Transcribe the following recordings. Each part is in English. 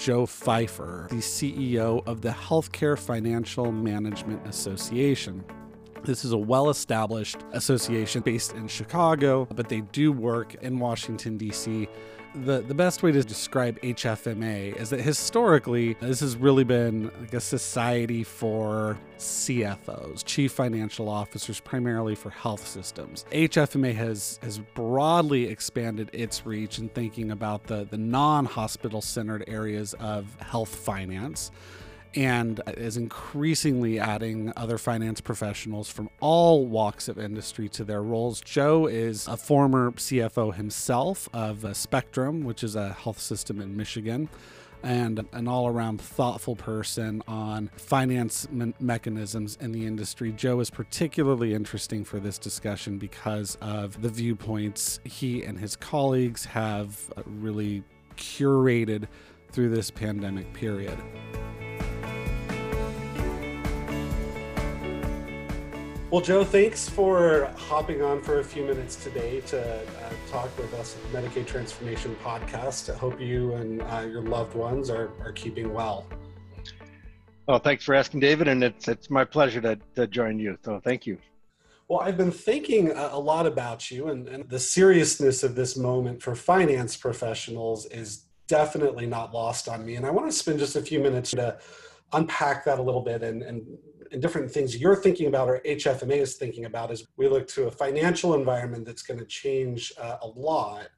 Joe Fifer, the CEO of the Healthcare Financial Management Association. This is a well established association based in Chicago, but they do work in Washington, D.C. The, the best way to describe HFMA is that historically, this has really been like a society for CFOs, chief financial officers, primarily for health systems. HFMA has, has broadly expanded its reach in thinking about the, the non hospital centered areas of health finance and is increasingly adding other finance professionals from all walks of industry to their roles. Joe is a former CFO himself of uh, Spectrum, which is a health system in Michigan. And an all around thoughtful person on finance me- mechanisms in the industry. Joe is particularly interesting for this discussion because of the viewpoints he and his colleagues have uh, really curated through this pandemic period. Well, Joe, thanks for hopping on for a few minutes today to uh, talk with us at the Medicaid Transformation Podcast. I hope you and uh, your loved ones are, are keeping well. Well, thanks for asking, David, and it's it's my pleasure to, to join you. So, thank you. Well, I've been thinking a lot about you, and, and the seriousness of this moment for finance professionals is definitely not lost on me. And I want to spend just a few minutes to unpack that a little bit and, and and different things you're thinking about or HFMA is thinking about as we look to a financial environment that's going to change uh, a lot.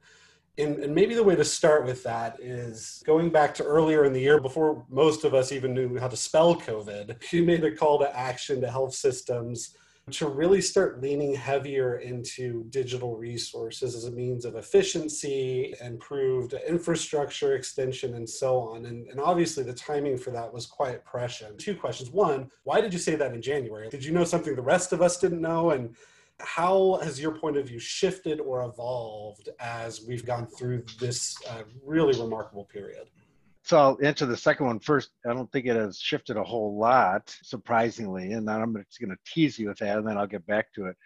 And, and, maybe the way to start with that is going back to earlier in the year before most of us even knew how to spell COVID. You made a call to action to health systems to really start leaning heavier into digital resources as a means of efficiency, improved infrastructure extension, and so on. And, and obviously, the timing for that was quite prescient. Two questions. One, why did you say that in January? Did you know something the rest of us didn't know? And how has your point of view shifted or evolved as we've gone through this uh, really remarkable period? So I'll answer the second one first. I don't think it has shifted a whole lot, surprisingly, and then I'm just going to tease you with that, and then I'll get back to it.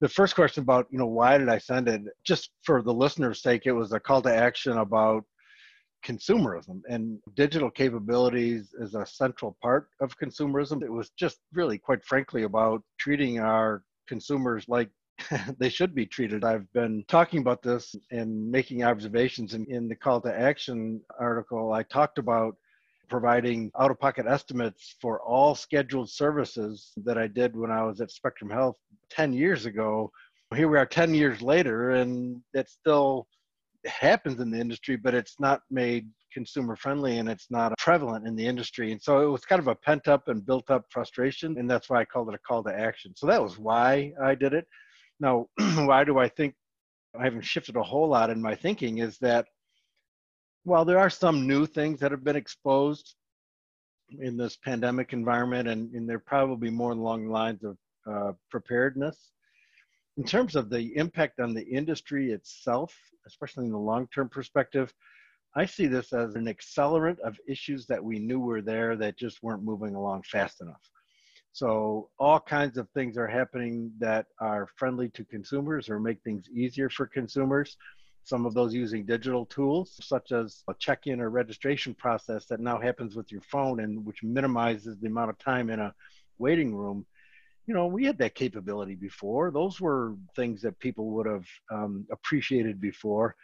The first question about, you know, why did I send it? Just for the listener's sake, it was a call to action about consumerism and digital capabilities is a central part of consumerism. It was just really, quite frankly, about treating our consumers like they should be treated. I've been talking about this and making observations in, in the call to action article. I talked about providing out of pocket estimates for all scheduled services that I did when I was at Spectrum Health 10 years ago. Here we are 10 years later, and it still happens in the industry, but it's not made consumer friendly and it's not prevalent in the industry. And so it was kind of a pent up and built up frustration. And that's why I called it a call to action. So that was why I did it. Now, why do I think I haven't shifted a whole lot in my thinking is that while there are some new things that have been exposed in this pandemic environment, and, and they're probably more along the lines of uh, preparedness, in terms of the impact on the industry itself, especially in the long term perspective, I see this as an accelerant of issues that we knew were there that just weren't moving along fast enough. So all kinds of things are happening that are friendly to consumers or make things easier for consumers. Some of those using digital tools, such as a check-in or registration process that now happens with your phone and which minimizes the amount of time in a waiting room. You know, we had that capability before. Those were things that people would have um, appreciated before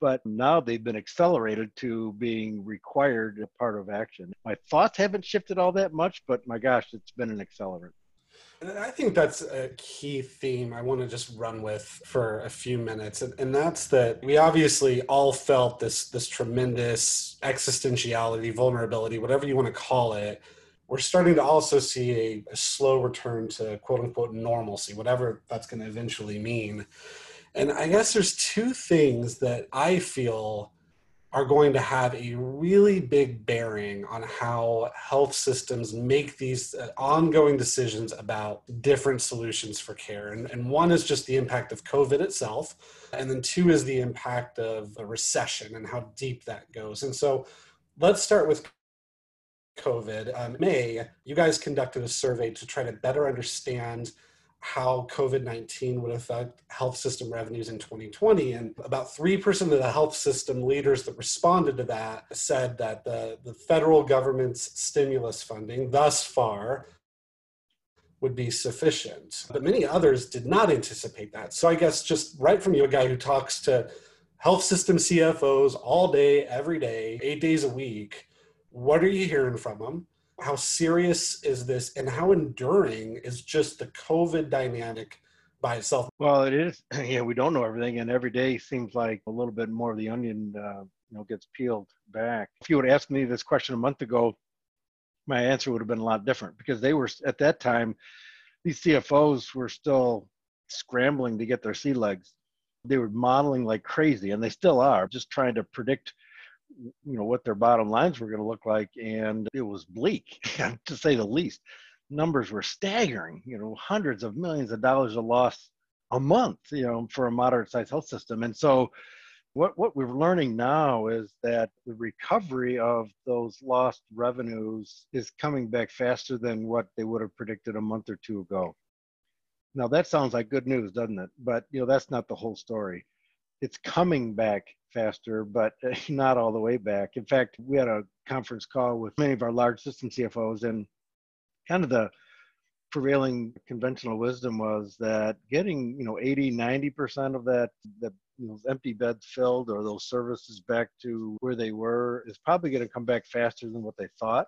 but now they've been accelerated to being required a part of action. My thoughts haven't shifted all that much, but my gosh, it's been an accelerant. And I think that's a key theme I want to just run with for a few minutes. And, and, that's that we obviously all felt this, this tremendous existentiality, vulnerability, whatever you want to call it. We're starting to also see a, a slow return to quote unquote normalcy, whatever that's going to eventually mean. And I guess there's two things that I feel are going to have a really big bearing on how health systems make these uh, ongoing decisions about different solutions for care. And, and one is just the impact of COVID itself. And then two is the impact of a recession and how deep that goes. And so let's start with COVID. Um, May, you guys conducted a survey to try to better understand how COVID 19 would affect health system revenues in 2020. And about 3% of the health system leaders that responded to that said that the, the federal government's stimulus funding thus far would be sufficient. But many others did not anticipate that. So I guess just right from you, a guy who talks to health system CFOs all day, every day, eight days a week, what are you hearing from them? How serious is this and how enduring is just the COVID dynamic by itself? Well, it is. Yeah, we don't know everything, and every day seems like a little bit more of the onion, uh, you know, gets peeled back. If you would ask me this question a month ago, my answer would have been a lot different because they were at that time, these CFOs were still scrambling to get their sea legs. They were modeling like crazy, and they still are, just trying to predict you know what their bottom lines were going to look like and it was bleak to say the least. Numbers were staggering you know hundreds of millions of dollars of loss a month you know for a moderate sized health system. And so what what we're learning now is that the recovery of those lost revenues is coming back faster than what they would have predicted a month or two ago. Now that sounds like good news doesn't it? But you know that's not the whole story it's coming back faster, but not all the way back. In fact, we had a conference call with many of our large system CFOs, and kind of the prevailing conventional wisdom was that getting you know 80 90% of that the you know, empty beds filled or those services back to where they were is probably going to come back faster than what they thought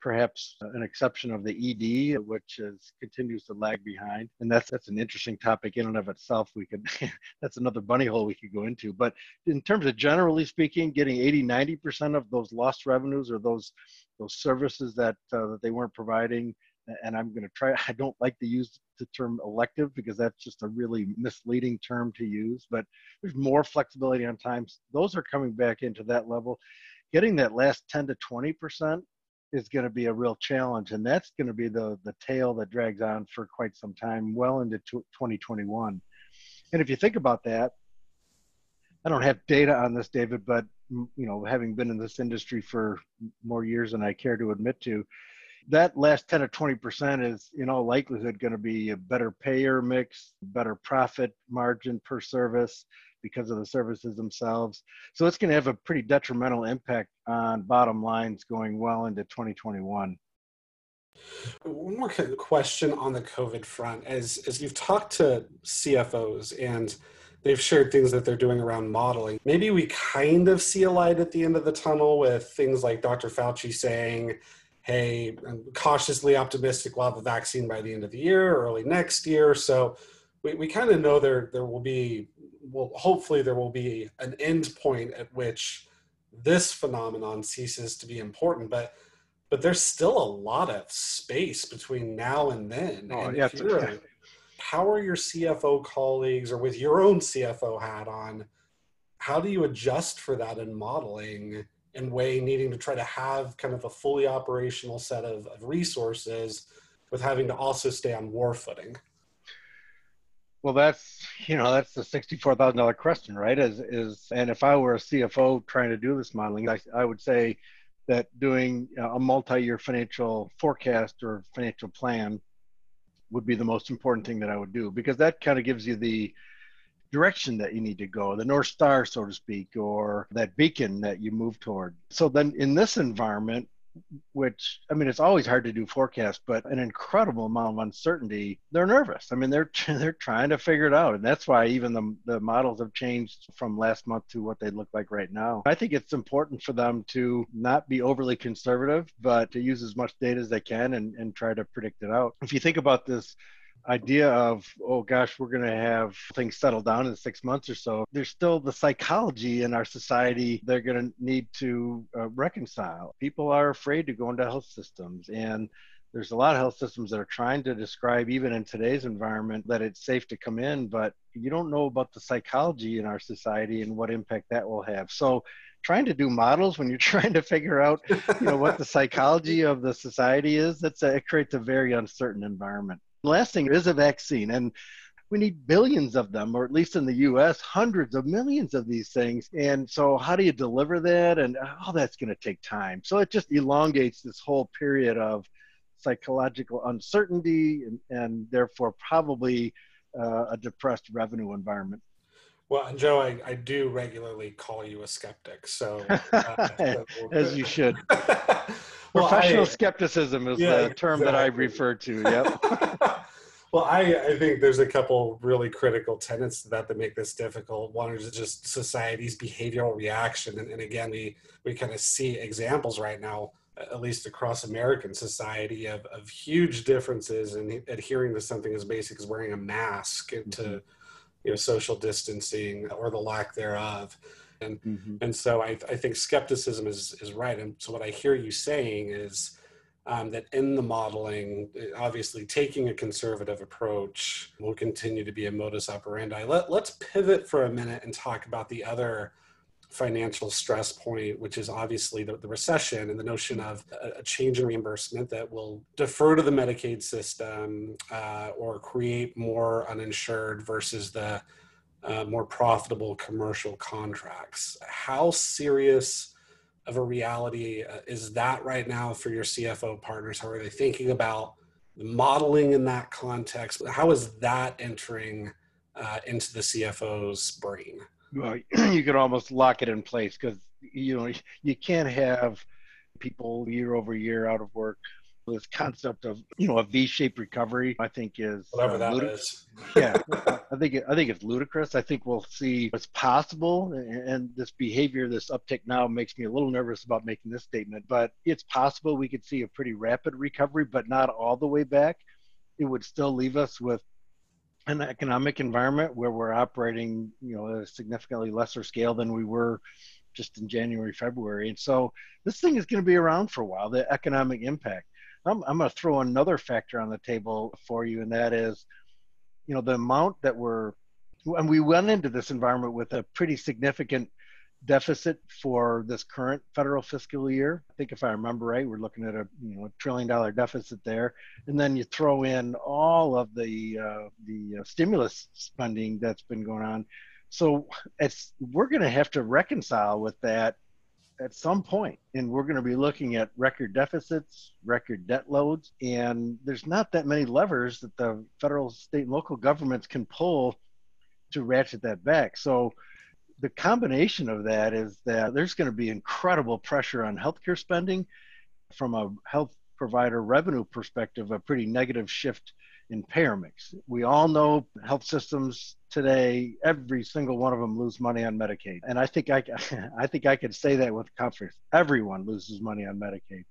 perhaps an exception of the ED, which is, continues to lag behind. And that's that's an interesting topic in and of itself. We could that's another bunny hole we could go into. But in terms of generally speaking, getting 80, 90% of those lost revenues or those those services that uh, that they weren't providing. And I'm going to try. I don't like to use the term elective because that's just a really misleading term to use. But there's more flexibility on times. Those are coming back into that level. Getting that last 10 to 20 percent is going to be a real challenge, and that's going to be the the tail that drags on for quite some time, well into 2021. And if you think about that, I don't have data on this, David, but you know, having been in this industry for more years than I care to admit to, that last 10 or 20 percent is in all likelihood going to be a better payer mix, better profit margin per service, because of the services themselves. So it's going to have a pretty detrimental impact on bottom lines going well into 2021. One more question on the COVID front. As, as you've talked to CFOs and they've shared things that they're doing around modeling, maybe we kind of see a light at the end of the tunnel with things like Dr. Fauci saying, hey, I'm cautiously optimistic we'll have a vaccine by the end of the year, early next year. So we, we kind of know there there will be well hopefully there will be an end point at which this phenomenon ceases to be important but but there's still a lot of space between now and then. Oh, and yeah, a, how are your cfo colleagues or with your own cfo hat on how do you adjust for that in modeling and way needing to try to have kind of a fully operational set of, of resources with having to also stay on war footing well, that's you know that's the sixty-four thousand dollar question, right? Is is and if I were a CFO trying to do this modeling, I, I would say that doing a multi-year financial forecast or financial plan would be the most important thing that I would do because that kind of gives you the direction that you need to go, the North Star, so to speak, or that beacon that you move toward. So then in this environment, which I mean, it's always hard to do forecasts, but an incredible amount of uncertainty. They're nervous. I mean, they're they're trying to figure it out, and that's why even the the models have changed from last month to what they look like right now. I think it's important for them to not be overly conservative, but to use as much data as they can and and try to predict it out. If you think about this idea of oh gosh we're going to have things settle down in six months or so. There's still the psychology in our society they're going to need to uh, reconcile. People are afraid to go into health systems and there's a lot of health systems that are trying to describe even in today's environment that it's safe to come in but you don't know about the psychology in our society and what impact that will have. So trying to do models when you're trying to figure out you know what the psychology of the society is that's a, it creates a very uncertain environment the last thing is a vaccine, and we need billions of them, or at least in the US, hundreds of millions of these things. And so, how do you deliver that? And all oh, that's going to take time. So, it just elongates this whole period of psychological uncertainty and, and therefore probably uh, a depressed revenue environment. Well, and Joe, I, I do regularly call you a skeptic, so uh, as you should. well, Professional I, skepticism is yeah, the term exactly. that I refer to. Yep. well, I, I think there's a couple really critical tenets to that that make this difficult. One is just society's behavioral reaction, and, and again, we we kind of see examples right now at least across American society, of, of huge differences in adhering to something as basic as wearing a mask and to mm-hmm you know social distancing or the lack thereof. And mm-hmm. and so I, I think skepticism is is right. And so what i hear you saying is um, that in the modeling obviously taking a conservative approach will continue to be a modus operandi. Let, let's pivot for a minute and talk about the other financial stress point, which is obviously the, the recession and the notion of a, a, change in reimbursement that will defer to the Medicaid system uh, or create more uninsured versus the uh, more profitable commercial contracts. How serious of a reality uh, is that right now for your CFO partners? How are they thinking about modeling in that context? How is that entering uh, into the CFO's brain? Well, you could almost lock it in place because you know you can't have people year over year out of work. This concept of you know a V-shaped recovery, I think is whatever uh, that ludic- is. yeah, I think it, I think it's ludicrous. I think we'll see what's possible, and, and this behavior, this uptick now makes me a little nervous about making this statement. But it's possible we could see a pretty rapid recovery, but not all the way back. It would still leave us with an economic environment where we're operating, you know, at a significantly lesser scale than we were just in January, February. And so this thing is going to be around for a while, the economic impact. I'm, I'm going to throw another factor on the table for you, and that is, you know, the amount that we're, and we went into this environment with a pretty significant deficit for this current federal fiscal year. I think if I remember right, we're looking at a you know a trillion dollar deficit there, and then you throw in all of the uh, the uh, stimulus spending that's been going on. So it's we're going to have to reconcile with that at some point, and we're going to be looking at record deficits, record debt loads, and there's not that many levers that the federal, state, and local governments can pull to ratchet that back. So the combination of that is that there's going to be incredible pressure on healthcare spending from a health provider revenue perspective, a pretty negative shift in payer mix. We all know health systems today, every single one of them lose money on Medicaid. And I think I, I think I could say that with confidence. Everyone loses money on Medicaid.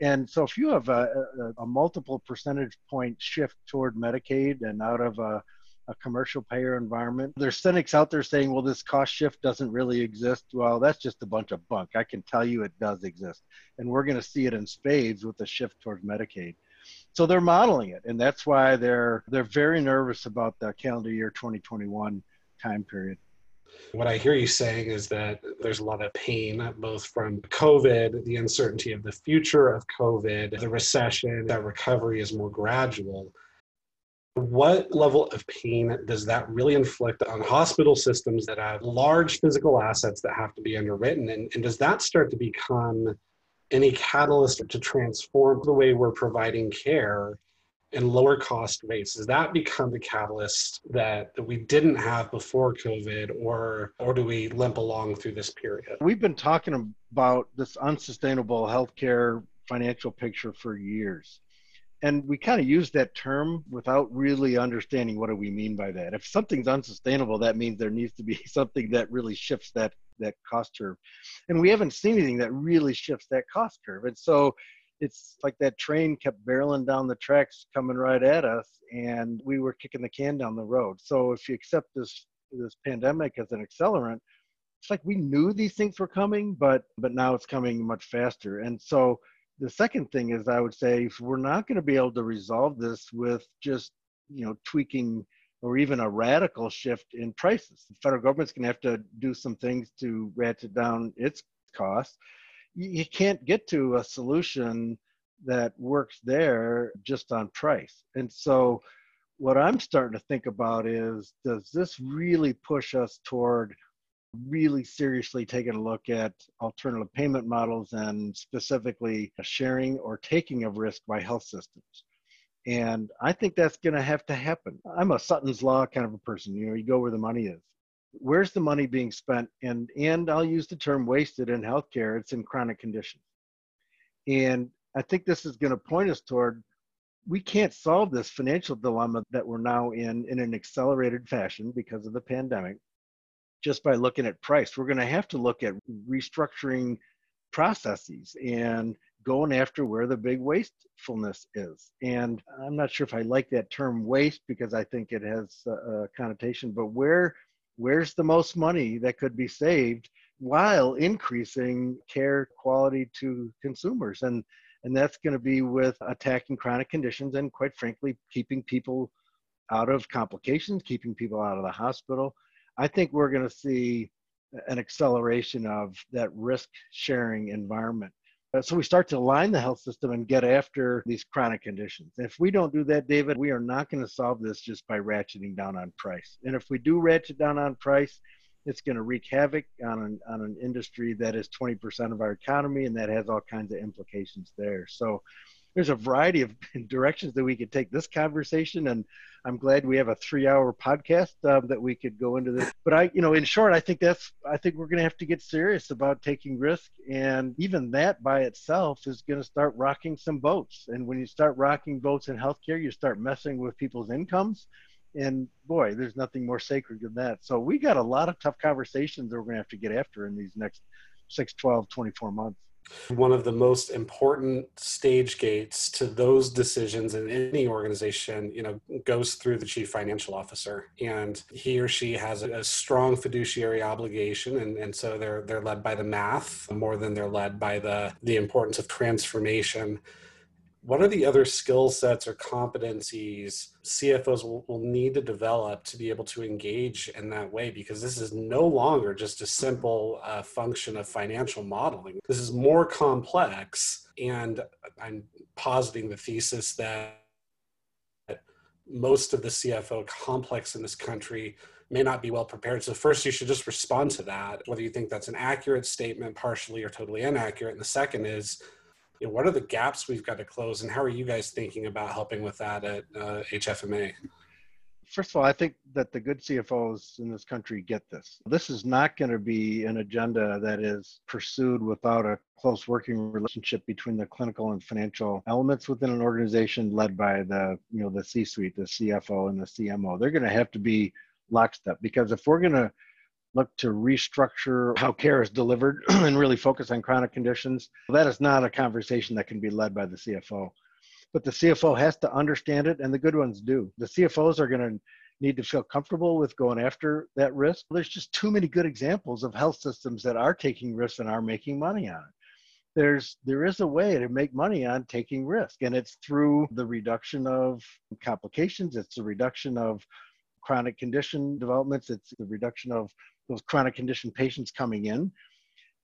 And so if you have a, a, a multiple percentage point shift toward Medicaid and out of a a commercial payer environment. There's cynics out there saying, well, this cost shift doesn't really exist. Well, that's just a bunch of bunk. I can tell you it does exist. And we're going to see it in spades with the shift towards Medicaid. So they're modeling it. And that's why they're they're very nervous about the calendar year 2021 time period. What I hear you saying is that there's a lot of pain, both from COVID, the uncertainty of the future of COVID, the recession, that recovery is more gradual what level of pain does that really inflict on hospital systems that have large physical assets that have to be underwritten? And, and does that start to become any catalyst to transform the way we're providing care and lower cost rates? Does that become the catalyst that, that we didn't have before COVID, or or do we limp along through this period? We've been talking about this unsustainable healthcare financial picture for years and we kind of use that term without really understanding what do we mean by that. If something's unsustainable that means there needs to be something that really shifts that that cost curve. And we haven't seen anything that really shifts that cost curve. And so it's like that train kept barreling down the tracks coming right at us and we were kicking the can down the road. So if you accept this this pandemic as an accelerant it's like we knew these things were coming but but now it's coming much faster. And so the second thing is I would say we're not going to be able to resolve this with just you know tweaking or even a radical shift in prices. The federal government's going to have to do some things to ratchet down its costs. You can't get to a solution that works there just on price. And so what I'm starting to think about is does this really push us toward really seriously taken a look at alternative payment models and specifically sharing or taking of risk by health systems. And I think that's going to have to happen. I'm a Sutton's Law kind of a person. You know, you go where the money is. Where's the money being spent? And and I'll use the term wasted in healthcare. It's in chronic conditions. And I think this is going to point us toward we can't solve this financial dilemma that we're now in in an accelerated fashion because of the pandemic just by looking at price. We're going to have to look at restructuring processes and going after where the big wastefulness is. And I'm not sure if I like that term waste because I think it has a, connotation, but where where's the most money that could be saved while increasing care quality to consumers? And and that's going to be with attacking chronic conditions and quite frankly keeping people out of complications, keeping people out of the hospital. I think we're going to see an acceleration of that risk sharing environment. Uh, so we start to align the health system and get after these chronic conditions. If we don't do that, David, we are not going to solve this just by ratcheting down on price. And if we do ratchet down on price, it's going to wreak havoc on an, on an industry that is 20% of our economy and that has all kinds of implications there. So there's a variety of directions that we could take this conversation and i'm glad we have a three hour podcast um, that we could go into this. But i you know in short i think that's i think we're going to have to get serious about taking risk and even that by itself is going to start rocking some boats. And when you start rocking boats in healthcare you start messing with people's incomes and boy there's nothing more sacred than that. So we got a lot of tough conversations that we're going to have to get after in these next 6 12 24 months one of the most important stage gates to those decisions in any organization you know goes through the chief financial officer. And he or she has a, strong fiduciary obligation and, and so they're they're led by the math more than they're led by the the importance of transformation what are the other skill sets or competencies CFOs will, will, need to develop to be able to engage in that way? Because this is no longer just a simple uh, function of financial modeling. This is more complex. And I'm positing the thesis that most of the CFO complex in this country may not be well prepared. So, first, you should just respond to that, whether you think that's an accurate statement, partially or totally inaccurate. And the second is, you know, what are the gaps we've got to close and how are you guys thinking about helping with that at uh, hfma first of all i think that the good cfos in this country get this. This is not going to be an agenda that is pursued without a close working relationship between the clinical and financial elements within an organization led by the you know the c suite the cfo and the cmo they're going to have to be lockstep because if we're going to look to restructure how care is delivered and really focus on chronic conditions. That is not a conversation that can be led by the CFO. But the CFO has to understand it, and the good ones do. The CFOs are going to need to feel comfortable with going after that risk. There's just too many good examples of health systems that are taking risks and are making money on it. There's there is a way to make money on taking risk, and it's through the reduction of complications. It's the reduction of chronic condition developments. It's the reduction of those chronic condition patients coming in.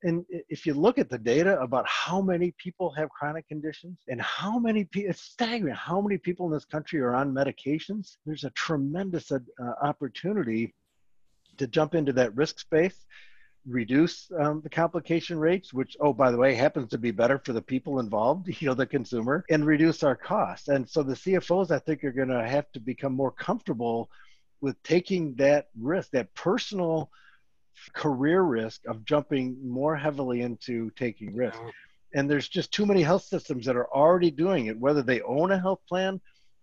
And if you look at the data about how many people have chronic conditions and how many people, it's staggering how many people in this country are on medications. There's a tremendous uh, opportunity to jump into that risk space, reduce um, the complication rates, which, oh, by the way, happens to be better for the people involved, you know, the consumer, and reduce our costs. And so the CFOs, I think, are going to have to become more comfortable with taking that risk, that personal career risk of jumping more heavily into taking risk. And there's just too many health systems that are already doing it, whether they own a health plan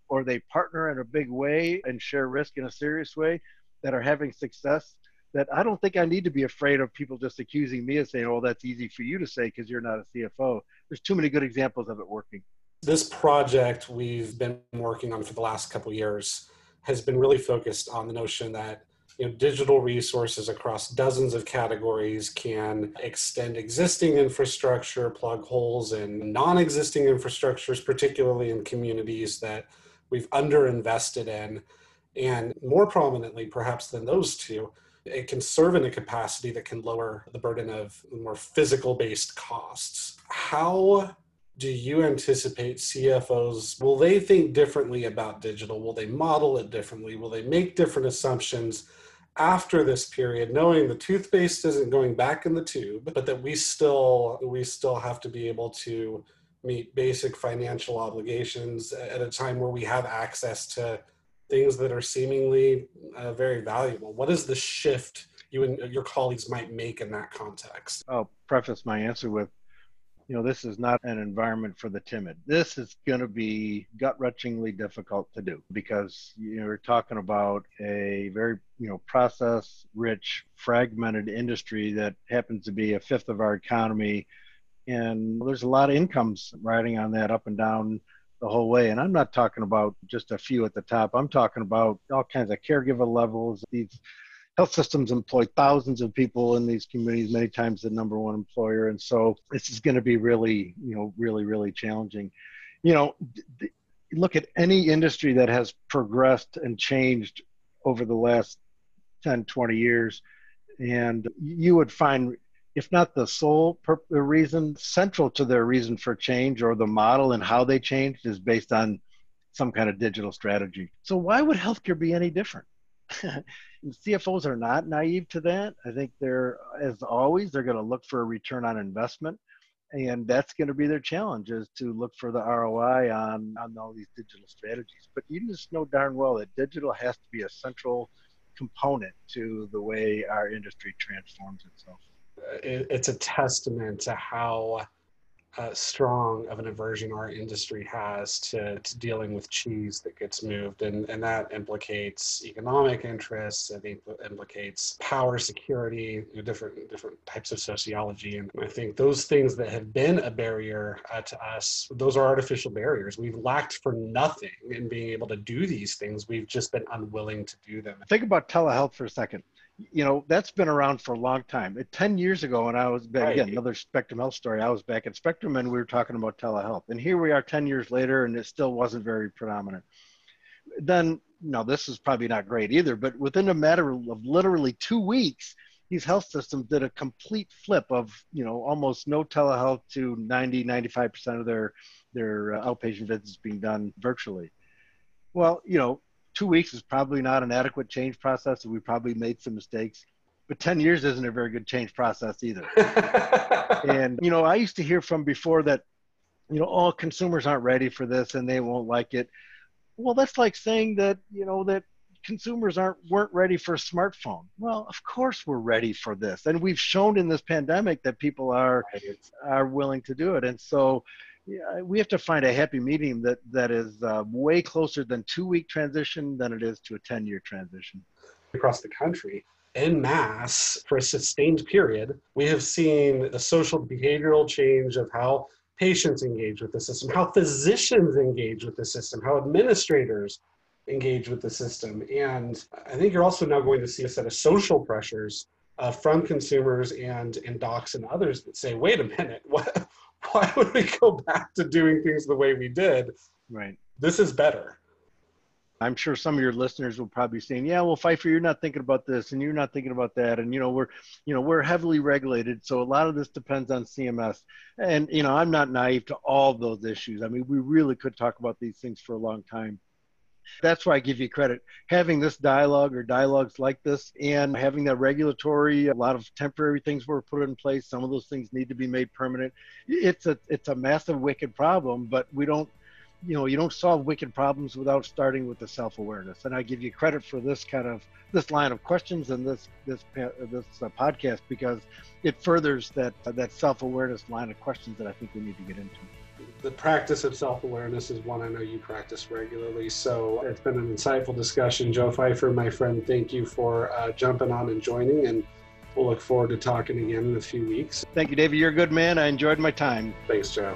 or they partner in a big way and share risk in a serious way that are having success. That I don't think I need to be afraid of people just accusing me of saying, oh, that's easy for you to say because you're not a CFO. There's too many good examples of it working. This project we've been working on for the last couple years has been really focused on the notion that you know, digital resources across dozens of categories can extend existing infrastructure, plug holes in non-existing infrastructures, particularly in communities that we've underinvested in. And more prominently, perhaps than those two, it can serve in a capacity that can lower the burden of more physical based costs. How do you anticipate CFOs will they think differently about digital? Will they model it differently? Will they make different assumptions after this period knowing the toothpaste isn't going back in the tube but that we still we still have to be able to meet basic financial obligations at a time where we have access to things that are seemingly uh, very valuable. What is the shift you and your colleagues might make in that context? I'll preface my answer with you know, this is not an environment for the timid. This is going to be gut wrenchingly difficult to do because you're talking about a very, you know, process rich, fragmented industry that happens to be a fifth of our economy. And there's a lot of incomes riding on that up and down the whole way. And I'm not talking about just a few at the top. I'm talking about all kinds of caregiver levels. These health systems employ thousands of people in these communities, many times the number one employer. And so this is going to be really, you know, really, really challenging. You know, th- look at any industry that has progressed and changed over the last 10, 20 years, and you would find, if not the sole pur- reason, central to their reason for change or the model and how they changed is based on some kind of digital strategy. So why would healthcare be any different? CFOs are not naive to that. I think they're, as always, they're going to look for a return on investment. And that's going to be their challenge is to look for the ROI on, on all these digital strategies. But you just know darn well that digital has to be a central component to the way our industry transforms itself. It's a testament to how uh, strong of an aversion our industry has to, to dealing with cheese that gets moved. And, and that implicates economic interests, I think implicates power security, you know, different, different types of sociology. And I think those things that have been a barrier uh, to us, those are artificial barriers. We've lacked for nothing in being able to do these things. We've just been unwilling to do them. Think about telehealth for a second you know that's been around for a long time. 10 years ago, when I was back, again another Spectrum Health story, I was back at Spectrum and we were talking about telehealth, and here we are 10 years later, and it still wasn't very predominant. Then, no, this is probably not great either, but within a matter of literally two weeks, these health systems did a complete flip of you know almost no telehealth to 90 95% of their their uh, outpatient visits being done virtually well you know two weeks is probably not an adequate change process. We probably made some mistakes, but 10 years isn't a very good change process either. and, you know, I used to hear from before that, you know, all oh, consumers aren't ready for this and they won't like it. Well, that's like saying that, you know, that consumers aren't weren't ready for a smartphone. Well, of course we're ready for this. And we've shown in this pandemic that people are are willing to do it. And so yeah, we have to find a happy medium that that is uh, way closer than two week transition than it is to a 10 year transition. Across the country in mass for a sustained period we have seen the social behavioral change of how patients engage with the system how physicians engage with the system how administrators engage with the system. And i think you're also now going to see a set of social pressures uh, from consumers and and docs and others that say wait a minute what why would we go back to doing things the way we did? Right. This is better. I'm sure some of your listeners will probably be saying, "Yeah, well, Fifer, you're not thinking about this, and you're not thinking about that, and you know, we're, you know, we're heavily regulated, so a lot of this depends on CMS." And you know, I'm not naive to all those issues. I mean, we really could talk about these things for a long time. That's why I give you credit. Having this dialogue or dialogues like this and having that regulatory, a lot of temporary things were put in place. Some of those things need to be made permanent. It's a it's a massive wicked problem, but we don't you know you don't solve wicked problems without starting with the self-awareness and i give you credit for this kind of this line of questions and this this this uh, podcast because it furthers that that self-awareness line of questions that i think we need to get into the practice of self-awareness is one I know you practice regularly. So it's been an insightful discussion. Joe Fifer, my friend, thank you for uh, jumping on and joining, and we'll look forward to talking again in a few weeks. Thank you, David. You're a good man. I enjoyed my time. Thanks, Joe.